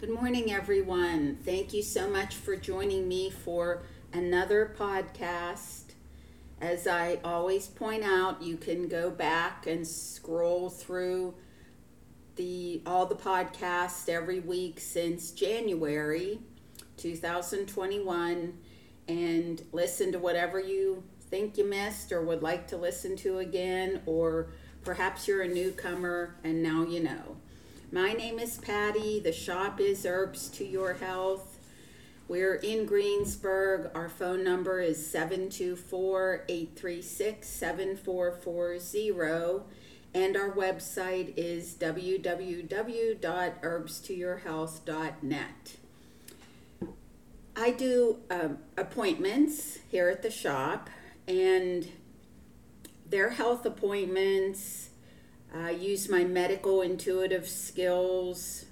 Good morning, everyone. Thank you so much for joining me for another podcast. As I always point out, you can go back and scroll through the all the podcasts every week since January 2021 and listen to whatever you think you missed or would like to listen to again or perhaps you're a newcomer and now you know. My name is Patty. The shop is Herbs to Your Health. We're in Greensburg. Our phone number is 724 836 7440. And our website is www.herbstoyourhealth.net. I do um, appointments here at the shop, and their health appointments I use my medical intuitive skills.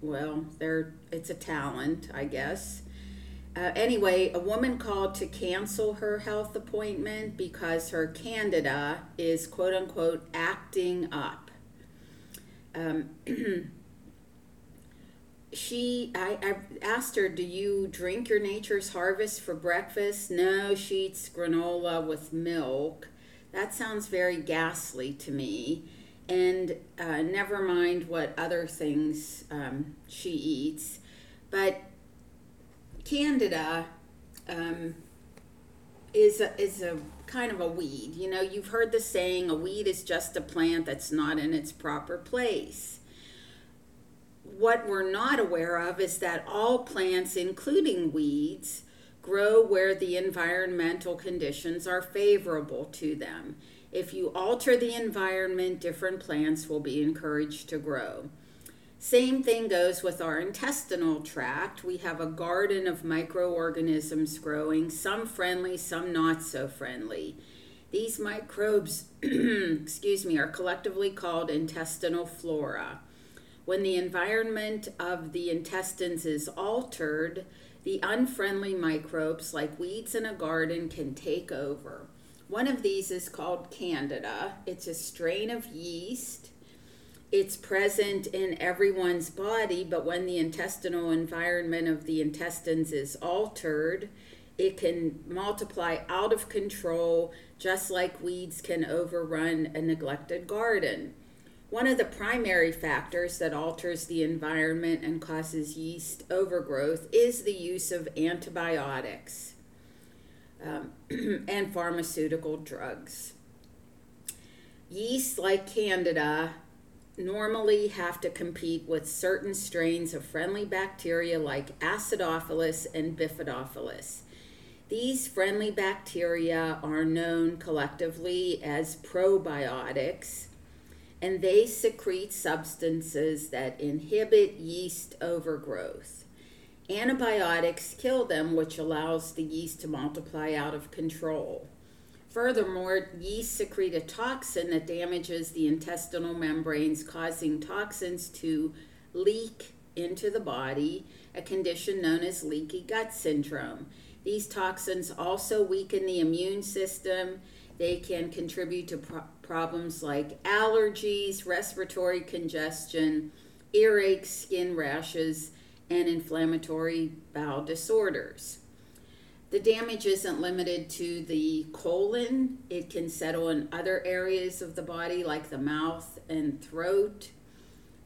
Well, they're, it's a talent, I guess. Uh, anyway, a woman called to cancel her health appointment because her candida is quote unquote acting up. Um, she, I, I asked her, Do you drink your nature's harvest for breakfast? No, she eats granola with milk. That sounds very ghastly to me and uh, never mind what other things um, she eats. But Candida um, is a, is a kind of a weed. You know, you've heard the saying, a weed is just a plant that's not in its proper place. What we're not aware of is that all plants, including weeds, grow where the environmental conditions are favorable to them. If you alter the environment, different plants will be encouraged to grow. Same thing goes with our intestinal tract. We have a garden of microorganisms growing, some friendly, some not so friendly. These microbes, excuse me, are collectively called intestinal flora. When the environment of the intestines is altered, the unfriendly microbes, like weeds in a garden, can take over. One of these is called Candida. It's a strain of yeast. It's present in everyone's body, but when the intestinal environment of the intestines is altered, it can multiply out of control, just like weeds can overrun a neglected garden. One of the primary factors that alters the environment and causes yeast overgrowth is the use of antibiotics um, and pharmaceutical drugs. Yeast, like Candida, normally have to compete with certain strains of friendly bacteria like Acidophilus and Bifidophilus. These friendly bacteria are known collectively as probiotics, and they secrete substances that inhibit yeast overgrowth. Antibiotics kill them, which allows the yeast to multiply out of control. Furthermore, yeast secrete a toxin that damages the intestinal membranes, causing toxins to leak into the body, a condition known as leaky gut syndrome. These toxins also weaken the immune system. They can contribute to pro- problems like allergies, respiratory congestion, earaches, skin rashes, and inflammatory bowel disorders. The damage isn't limited to the colon, it can settle in other areas of the body like the mouth and throat.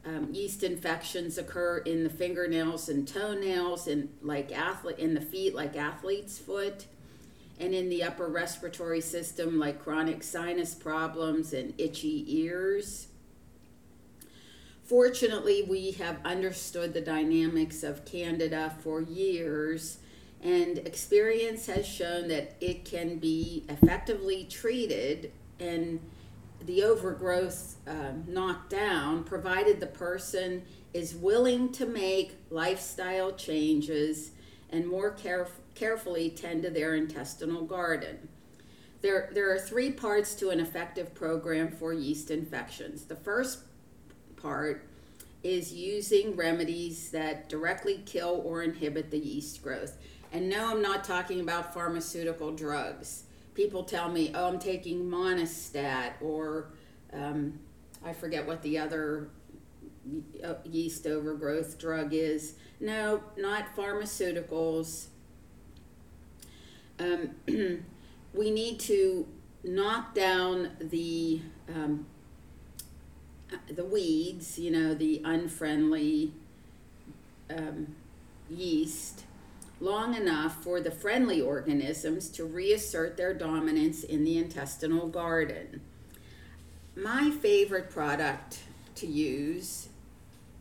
Um, yeast infections occur in the fingernails and toenails and like athlete in the feet like athlete's foot and in the upper respiratory system like chronic sinus problems and itchy ears. Fortunately, we have understood the dynamics of Candida for years, and experience has shown that it can be effectively treated and the overgrowth uh, knocked down, provided the person is willing to make lifestyle changes and more caref- carefully tend to their intestinal garden. There, there are three parts to an effective program for yeast infections. The first part is using remedies that directly kill or inhibit the yeast growth. And no, I'm not talking about pharmaceutical drugs. People tell me, oh, I'm taking Monistat or um, I forget what the other uh, yeast overgrowth drug is. No, not pharmaceuticals. Um, we need to knock down the um, the weeds, you know, the unfriendly um, yeast, long enough for the friendly organisms to reassert their dominance in the intestinal garden. My favorite product to use,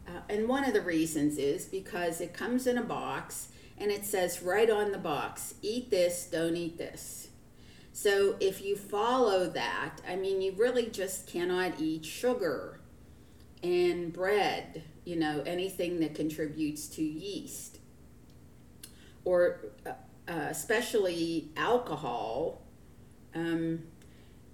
uh, and one of the reasons is because it comes in a box and it says right on the box, eat this, don't eat this. So if you follow that, I mean, you really just cannot eat sugar and bread, you know, anything that contributes to yeast. Or uh, uh, especially alcohol, um,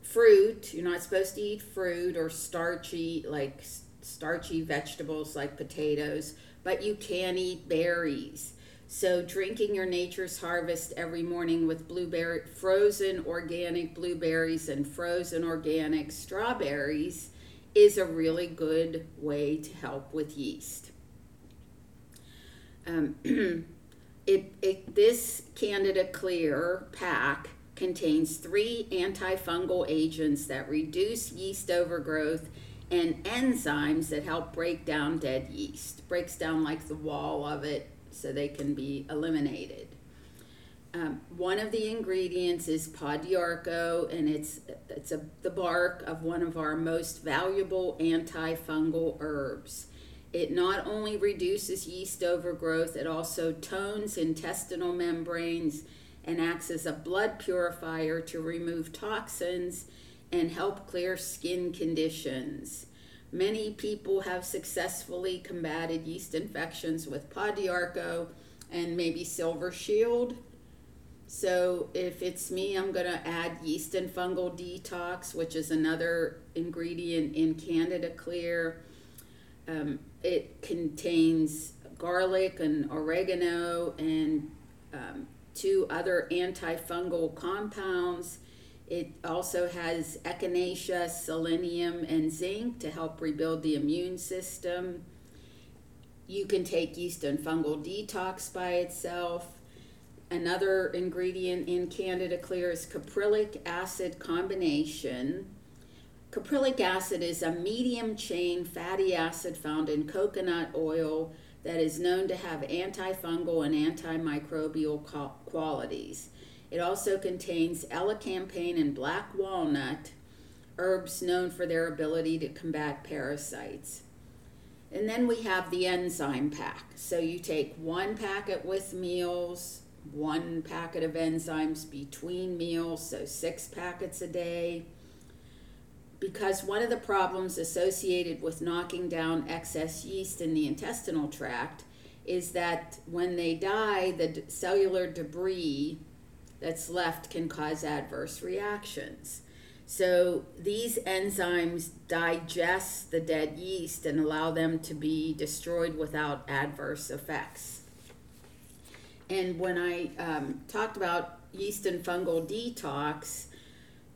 fruit, you're not supposed to eat fruit or starchy, like starchy vegetables like potatoes, but you can eat berries. So drinking your nature's harvest every morning with blueberry frozen organic blueberries and frozen organic strawberries is a really good way to help with yeast. Um, it, it, this Candida Clear pack contains three antifungal agents that reduce yeast overgrowth and enzymes that help break down dead yeast. Breaks down like the wall of it so they can be eliminated. Um, one of the ingredients is Pau d'Arco, and it's it's a, the bark of one of our most valuable antifungal herbs. It not only reduces yeast overgrowth, it also tones intestinal membranes and acts as a blood purifier to remove toxins and help clear skin conditions. Many people have successfully combated yeast infections with Pau d'Arco and maybe Silver Shield. So if it's me, I'm going to add yeast and fungal detox, which is another ingredient in Candida Clear. Um, it contains garlic and oregano and um, two other antifungal compounds it also has echinacea, selenium, and zinc to help rebuild the immune system. You can take yeast and fungal detox by itself. Another ingredient in Candida Clear is caprylic acid combination. Caprylic acid is a medium chain fatty acid found in coconut oil that is known to have antifungal and antimicrobial qualities. It also contains elecampane and black walnut, herbs known for their ability to combat parasites. And then we have the enzyme pack. So you take one packet with meals, one packet of enzymes between meals, so six packets a day. Because one of the problems associated with knocking down excess yeast in the intestinal tract is that when they die, the cellular debris that's left can cause adverse reactions. So these enzymes digest the dead yeast and allow them to be destroyed without adverse effects. And when I um, talked about yeast and fungal detox,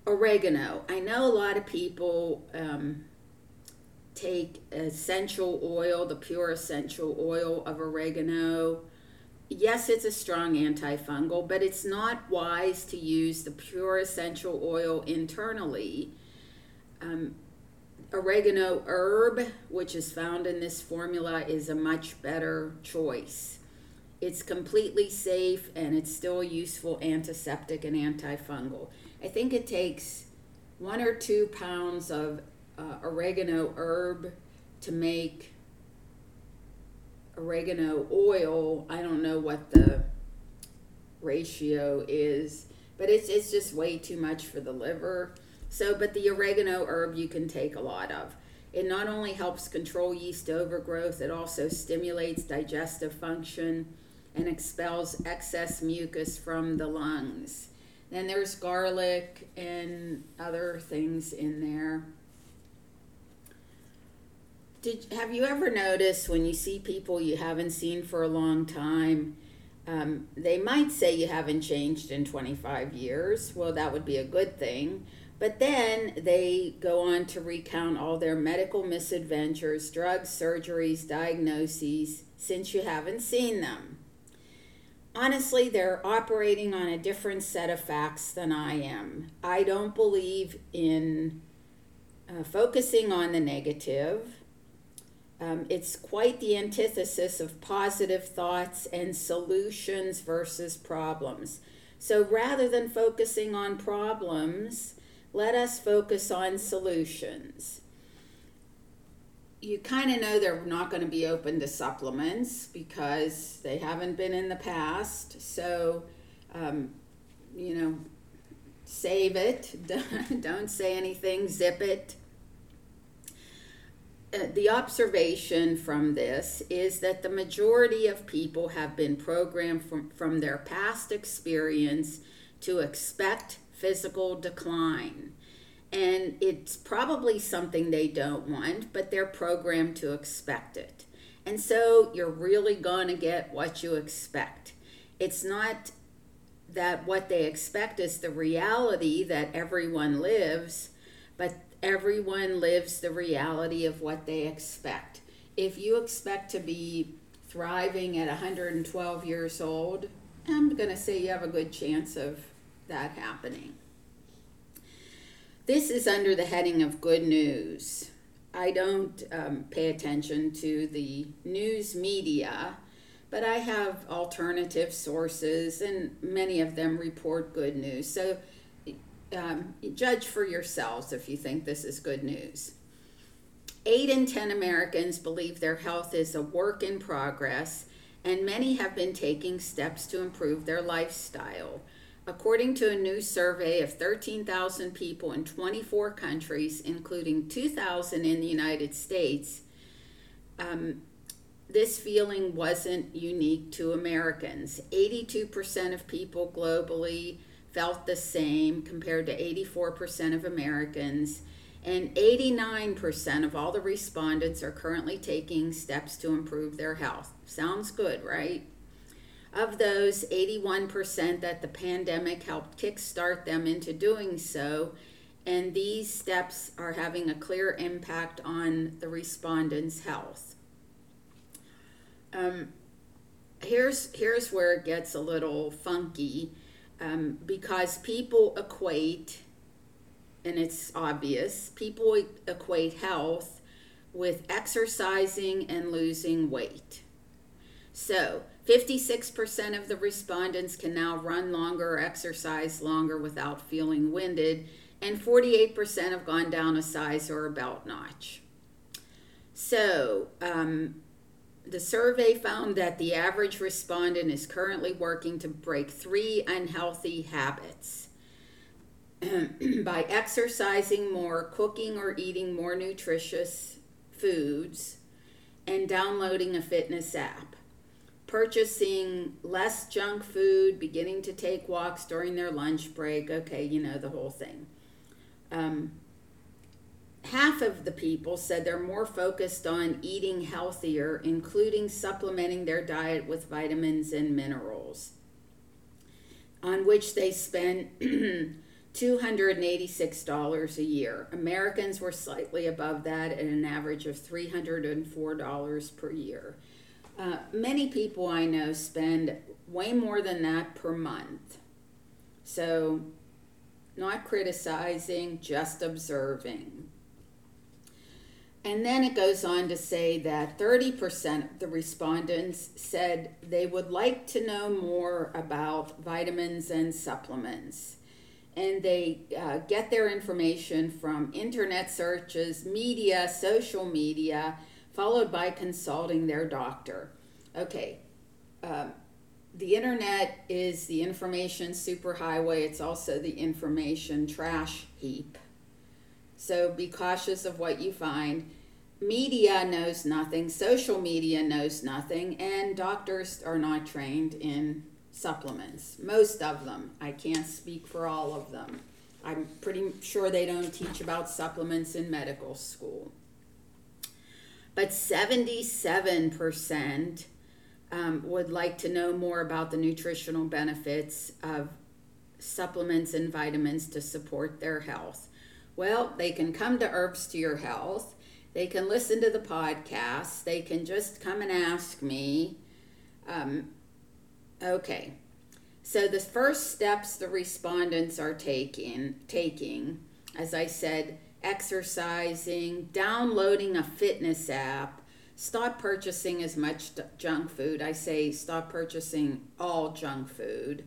oregano, I know a lot of people um, take essential oil, the pure essential oil of oregano yes, it's a strong antifungal, but it's not wise to use the pure essential oil internally. Um, oregano herb, which is found in this formula, is a much better choice. It's completely safe and it's still a useful antiseptic and antifungal. I think it takes one or two pounds of uh, oregano herb to make oregano oil, I don't know what the ratio is, but it's it's just way too much for the liver. So, but the oregano herb you can take a lot of. It not only helps control yeast overgrowth, it also stimulates digestive function and expels excess mucus from the lungs. Then there's garlic and other things in there. Did have you ever noticed when you see people you haven't seen for a long time? Um, they might say you haven't changed in 25 years. Well, that would be a good thing. But then they go on to recount all their medical misadventures, drugs, surgeries, diagnoses, since you haven't seen them. Honestly, they're operating on a different set of facts than I am. I don't believe in uh, focusing on the negative. Um, it's quite the antithesis of positive thoughts and solutions versus problems. So rather than focusing on problems, let us focus on solutions. You kind of know they're not going to be open to supplements because they haven't been in the past. So, um, you know, save it. Don't say anything, zip it. Uh, the observation from this is that the majority of people have been programmed from, from their past experience to expect physical decline. And it's probably something they don't want, but they're programmed to expect it. And so you're really going to get what you expect. It's not that what they expect is the reality that everyone lives, but everyone lives the reality of what they expect. If you expect to be thriving at 112 years old, I'm going to say you have a good chance of that happening. This is under the heading of good news. I don't um, pay attention to the news media, but I have alternative sources, and many of them report good news. So um, judge for yourselves if you think this is good news. Eight in 10 Americans believe their health is a work in progress, and many have been taking steps to improve their lifestyle. According to a new survey of 13,000 people in 24 countries, including 2,000 in the United States, um, this feeling wasn't unique to Americans. 82% of people globally felt the same compared to 84% of Americans. And 89% of all the respondents are currently taking steps to improve their health. Sounds good, right? Of those, 81% that the pandemic helped kickstart them into doing so, and these steps are having a clear impact on the respondents' health. Um, here's here's where it gets a little funky um, because people equate, and it's obvious, people equate health with exercising and losing weight. So, 56% of the respondents can now run longer or exercise longer without feeling winded, and 48% have gone down a size or a belt notch. So, um, the survey found that the average respondent is currently working to break three unhealthy habits by exercising more, cooking or eating more nutritious foods, and downloading a fitness app. Purchasing less junk food, beginning to take walks during their lunch break. Okay, you know the whole thing. Um, half of the people said they're more focused on eating healthier, including supplementing their diet with vitamins and minerals, on which they spend $286 a year. Americans were slightly above that at an average of $304 per year. Uh, many people I know spend way more than that per month. So, not criticizing, just observing. And then it goes on to say that 30% of the respondents said they would like to know more about vitamins and supplements. And they uh, get their information from internet searches, media, social media, followed by consulting their doctor. Okay, um, the internet is the information superhighway, it's also the information trash heap. So be cautious of what you find. Media knows nothing, social media knows nothing, and doctors are not trained in supplements. Most of them. I can't speak for all of them. I'm pretty sure they don't teach about supplements in medical school. But 77% um, would like to know more about the nutritional benefits of supplements and vitamins to support their health. Well, they can come to Herbs to Your Health. They can listen to the podcast. They can just come and ask me. Um, okay. So the first steps the respondents are taking, taking, as I said, exercising, downloading a fitness app, stop purchasing as much junk food. I say stop purchasing all junk food.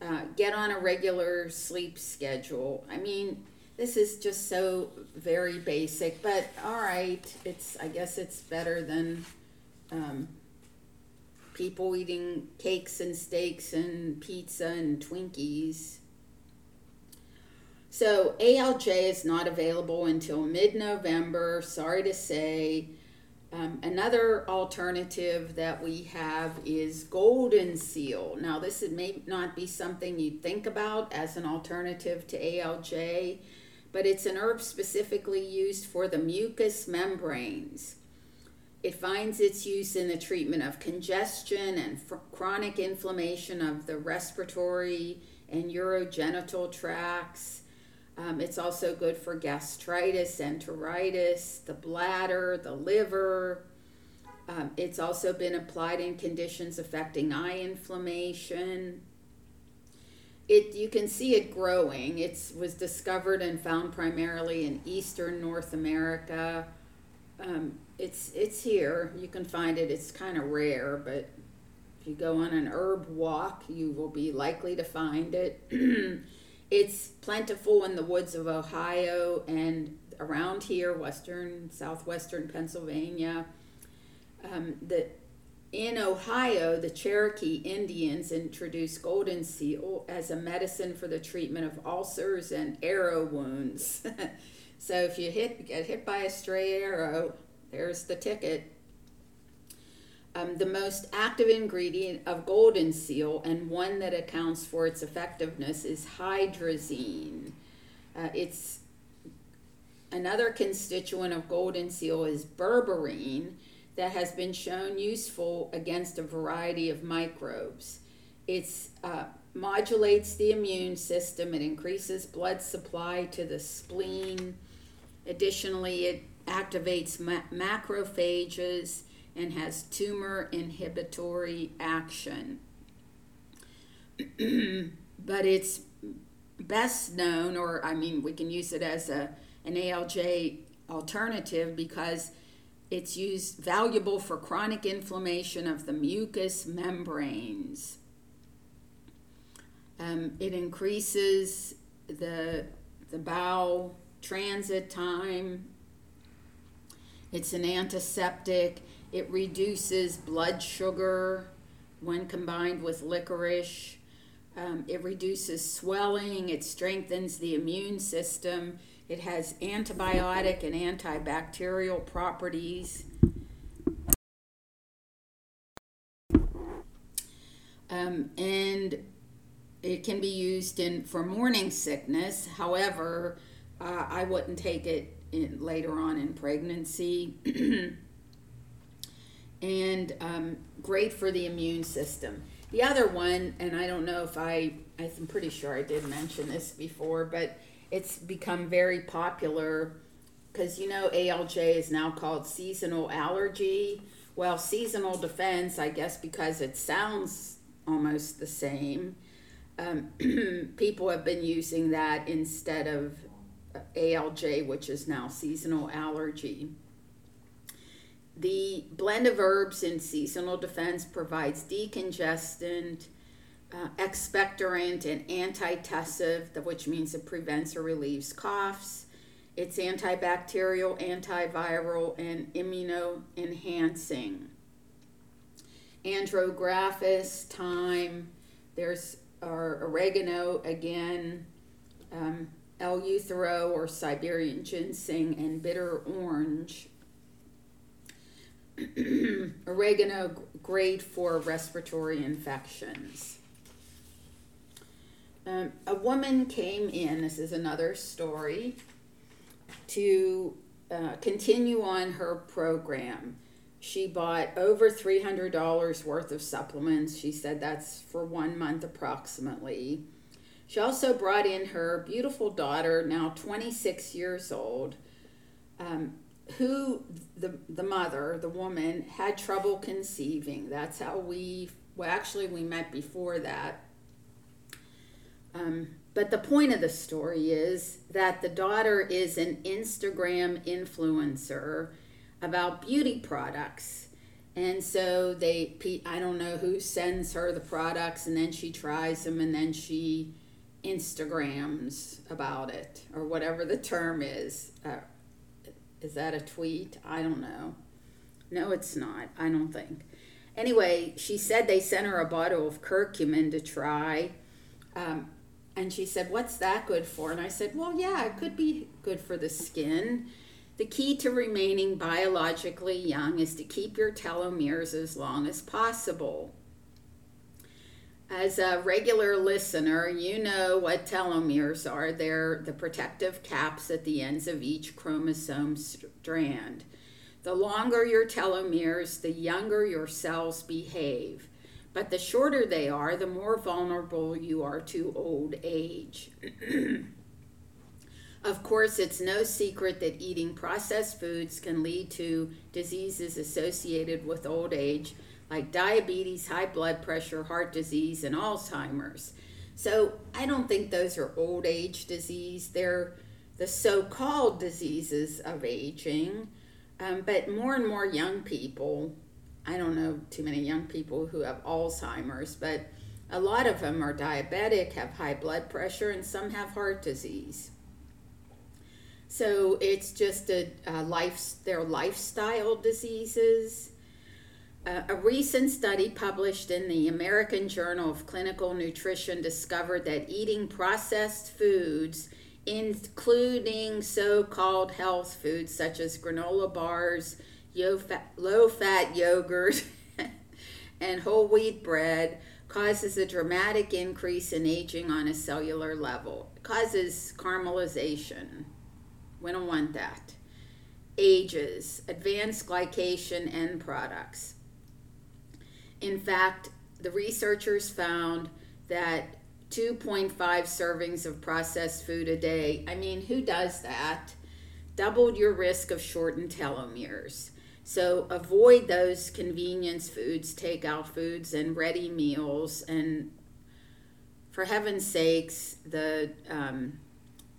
Uh, get on a regular sleep schedule. I mean, this is just so very basic, but all right. It's I guess it's better than um, people eating cakes and steaks and pizza and Twinkies. So ALJ is not available until mid-November. Sorry to say. Um, another alternative that we have is golden seal. Now, this may not be something you think about as an alternative to ALJ, but it's an herb specifically used for the mucous membranes. It finds its use in the treatment of congestion and fr- chronic inflammation of the respiratory and urogenital tracts. Um, it's also good for gastritis, enteritis, the bladder, the liver. Um, it's also been applied in conditions affecting eye inflammation. It you can see it growing. It was discovered and found primarily in eastern North America. Um, it's it's here. You can find it. It's kind of rare, but if you go on an herb walk, you will be likely to find it. It's plentiful in the woods of Ohio and around here, western, southwestern Pennsylvania. Um, the, in Ohio, the Cherokee Indians introduced golden seal as a medicine for the treatment of ulcers and arrow wounds. so if you hit get hit by a stray arrow, there's the ticket. Um, the most active ingredient of golden seal and one that accounts for its effectiveness is hydrastine. Uh, it's another constituent of golden seal is berberine that has been shown useful against a variety of microbes. It uh, modulates the immune system. It increases blood supply to the spleen. Additionally, it activates ma- macrophages and has tumor inhibitory action. but it's best known, or I mean, we can use it as a, an ALJ alternative because it's used valuable for chronic inflammation of the mucous membranes. Um, it increases the the bowel transit time. It's an antiseptic. It reduces blood sugar when combined with licorice. Um, it reduces swelling. It strengthens the immune system. It has antibiotic and antibacterial properties. Um, and it can be used in for morning sickness. However, uh, I wouldn't take it in, later on in pregnancy. and um, great for the immune system. The other one, and I don't know if I, I'm pretty sure I did mention this before, but it's become very popular because you know ALJ is now called seasonal allergy. Well, seasonal defense, I guess, because it sounds almost the same. Um, people have been using that instead of ALJ, which is now seasonal allergy. The blend of herbs in seasonal defense provides decongestant, uh, expectorant, and antitussive, which means it prevents or relieves coughs. It's antibacterial, antiviral, and immuno-enhancing. Andrographis, thyme, there's our oregano again, um, Eleuthero or Siberian ginseng, and bitter orange oregano great for respiratory infections. Um, a woman came in, this is another story, to uh, continue on her program. She bought over $300 worth of supplements. She said that's for one month approximately. She also brought in her beautiful daughter, now 26 years old, um, who the, the mother, the woman, had trouble conceiving. That's how we, well, actually, we met before that. Um, but the point of the story is that the daughter is an Instagram influencer about beauty products. And so they, I don't know who sends her the products, and then she tries them, and then she Instagrams about it, or whatever the term is. Uh, is that a tweet? I don't know. No, it's not. I don't think. Anyway, she said they sent her a bottle of curcumin to try. Um, and she said, What's that good for? And I said, Well, yeah, it could be good for the skin. The key to remaining biologically young is to keep your telomeres as long as possible. As a regular listener, you know what telomeres are. They're the protective caps at the ends of each chromosome strand. The longer your telomeres, the younger your cells behave. But the shorter they are, the more vulnerable you are to old age. of course, it's no secret that eating processed foods can lead to diseases associated with old age like diabetes, high blood pressure, heart disease, and Alzheimer's. So I don't think those are old age disease. They're the so called diseases of aging. Um, but more and more young people, I don't know too many young people who have Alzheimer's, but a lot of them are diabetic, have high blood pressure, and some have heart disease. So it's just a, a life, their lifestyle diseases a recent study published in the American Journal of Clinical Nutrition discovered that eating processed foods, including so called health foods such as granola bars, low fat yogurt, and whole wheat bread, causes a dramatic increase in aging on a cellular level. It causes caramelization. We don't want that. Ages, advanced glycation end products in fact, the researchers found that 2.5 servings of processed food a day, I mean, who does that? Doubled your risk of shortened telomeres. So avoid those convenience foods, takeout foods, and ready meals. And for heaven's sakes, the um,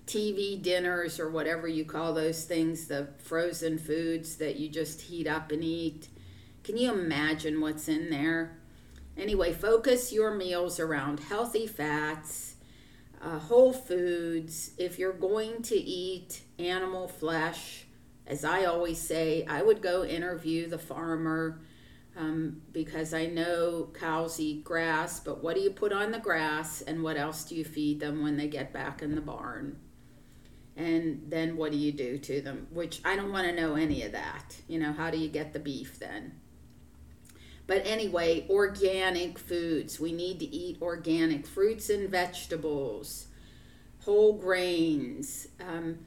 TV dinners or whatever you call those things, the frozen foods that you just heat up and eat. Can you imagine what's in there? Anyway, focus your meals around healthy fats, uh, whole foods. If you're going to eat animal flesh, as I always say, I would go interview the farmer um, because I know cows eat grass, but what do you put on the grass and what else do you feed them when they get back in the barn? And then what do you do to them? Which I don't want to know any of that. You know, how do you get the beef then? But anyway, organic foods. We need to eat organic fruits and vegetables, whole grains. Um,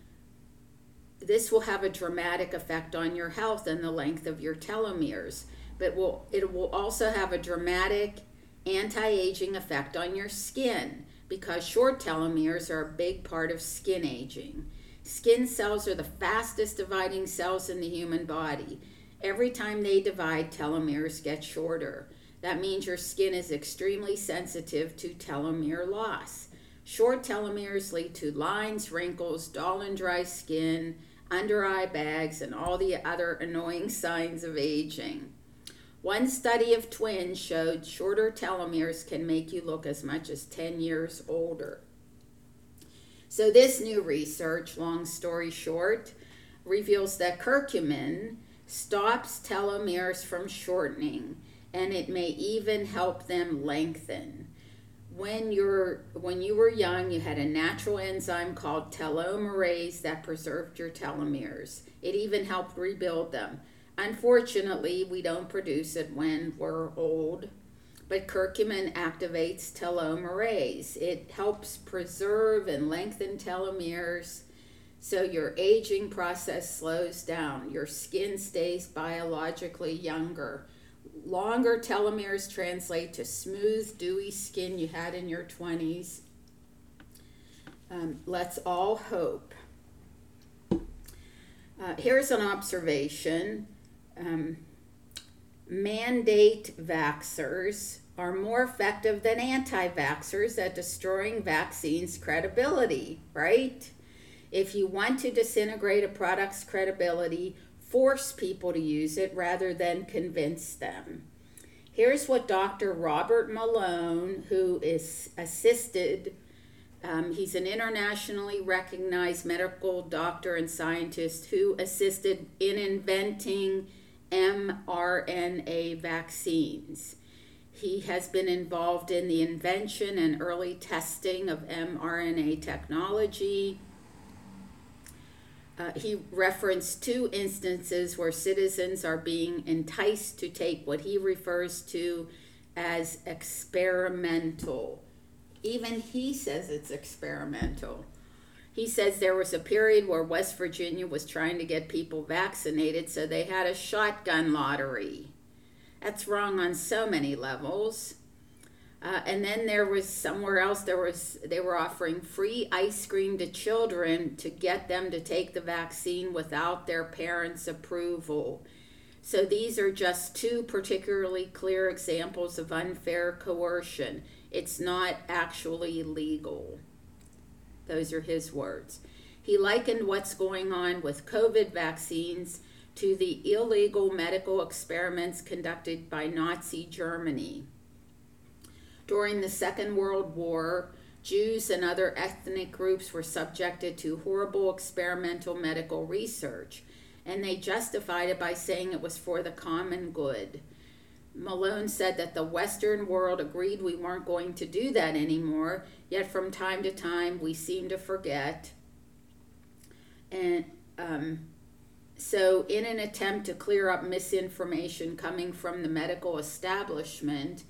this will have a dramatic effect on your health and the length of your telomeres. But will, it will also have a dramatic anti aging effect on your skin because short telomeres are a big part of skin aging. Skin cells are the fastest dividing cells in the human body. Every time they divide, telomeres get shorter. That means your skin is extremely sensitive to telomere loss. Short telomeres lead to lines, wrinkles, dull and dry skin, under eye bags, and all the other annoying signs of aging. One study of twins showed shorter telomeres can make you look as much as 10 years older. So, this new research, long story short, reveals that curcumin stops telomeres from shortening and it may even help them lengthen. When you're when you were young, you had a natural enzyme called telomerase that preserved your telomeres. It even helped rebuild them. Unfortunately, we don't produce it when we're old, but curcumin activates telomerase. It helps preserve and lengthen telomeres so your aging process slows down. Your skin stays biologically younger. Longer telomeres translate to smooth, dewy skin you had in your 20s. Um, let's all hope. Uh, here's an observation um, mandate vaxxers are more effective than anti vaxxers at destroying vaccines' credibility, right? If you want to disintegrate a product's credibility, force people to use it rather than convince them. Here's what Dr. Robert Malone, who is assisted, um, he's an internationally recognized medical doctor and scientist who assisted in inventing mRNA vaccines. He has been involved in the invention and early testing of mRNA technology. Uh, he referenced two instances where citizens are being enticed to take what he refers to as experimental. Even he says it's experimental. He says there was a period where West Virginia was trying to get people vaccinated, so they had a shotgun lottery. That's wrong on so many levels. Uh, and then there was somewhere else there was they were offering free ice cream to children to get them to take the vaccine without their parents' approval. So these are just two particularly clear examples of unfair coercion. It's not actually legal. Those are his words. He likened what's going on with COVID vaccines to the illegal medical experiments conducted by Nazi Germany. During the Second World War, Jews and other ethnic groups were subjected to horrible experimental medical research, and they justified it by saying it was for the common good. Malone said that the Western world agreed we weren't going to do that anymore, yet from time to time we seem to forget. And um, so, in an attempt to clear up misinformation coming from the medical establishment,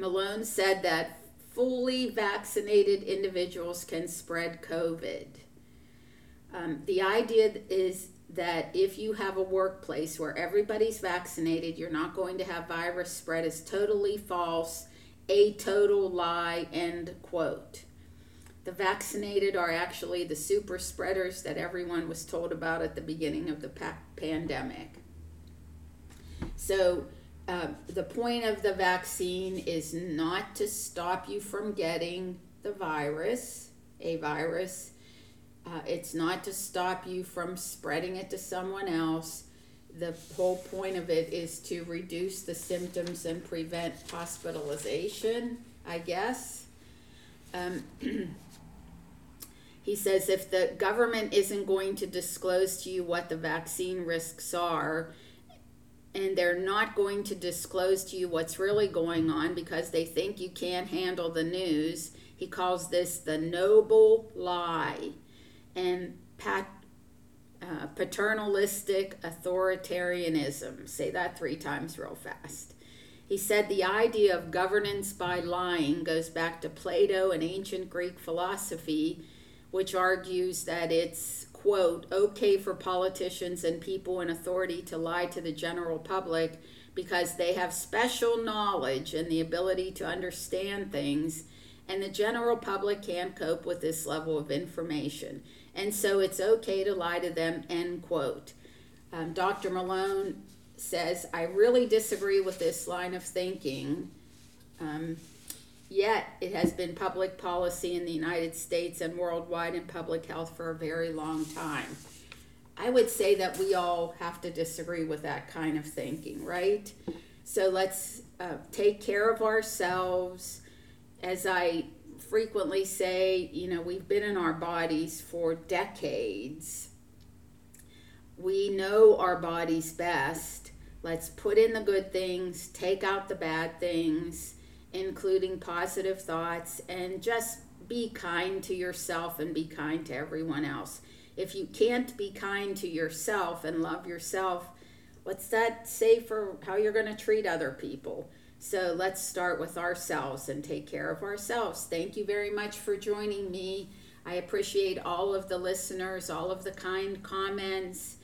Malone said that fully vaccinated individuals can spread COVID. Um, the idea is that if you have a workplace where everybody's vaccinated, you're not going to have virus spread is totally false, a total lie, end quote. The vaccinated are actually the super spreaders that everyone was told about at the beginning of the pa- pandemic. So, uh, the point of the vaccine is not to stop you from getting the virus, a virus. Uh, it's not to stop you from spreading it to someone else. The whole point of it is to reduce the symptoms and prevent hospitalization, I guess. Um, he says if the government isn't going to disclose to you what the vaccine risks are, and they're not going to disclose to you what's really going on because they think you can't handle the news. He calls this the noble lie and pat, uh, paternalistic authoritarianism. Say that three times real fast. He said the idea of governance by lying goes back to Plato and ancient Greek philosophy, which argues that it's quote, okay for politicians and people in authority to lie to the general public because they have special knowledge and the ability to understand things, and the general public can't cope with this level of information. And so it's okay to lie to them, end quote. Um, Dr. Malone says, I really disagree with this line of thinking. Um, Yet, it has been public policy in the United States and worldwide in public health for a very long time. I would say that we all have to disagree with that kind of thinking, right? So let's uh, take care of ourselves. As I frequently say, you know, we've been in our bodies for decades. We know our bodies best. Let's put in the good things, take out the bad things including positive thoughts, and just be kind to yourself and be kind to everyone else. If you can't be kind to yourself and love yourself, what's that say for how you're going to treat other people? So let's start with ourselves and take care of ourselves. Thank you very much for joining me. I appreciate all of the listeners, all of the kind comments,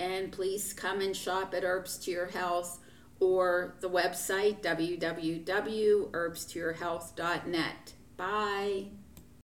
and please come and shop at Herbs to Your Health or the website www.herbstoyourhealth.net. Bye.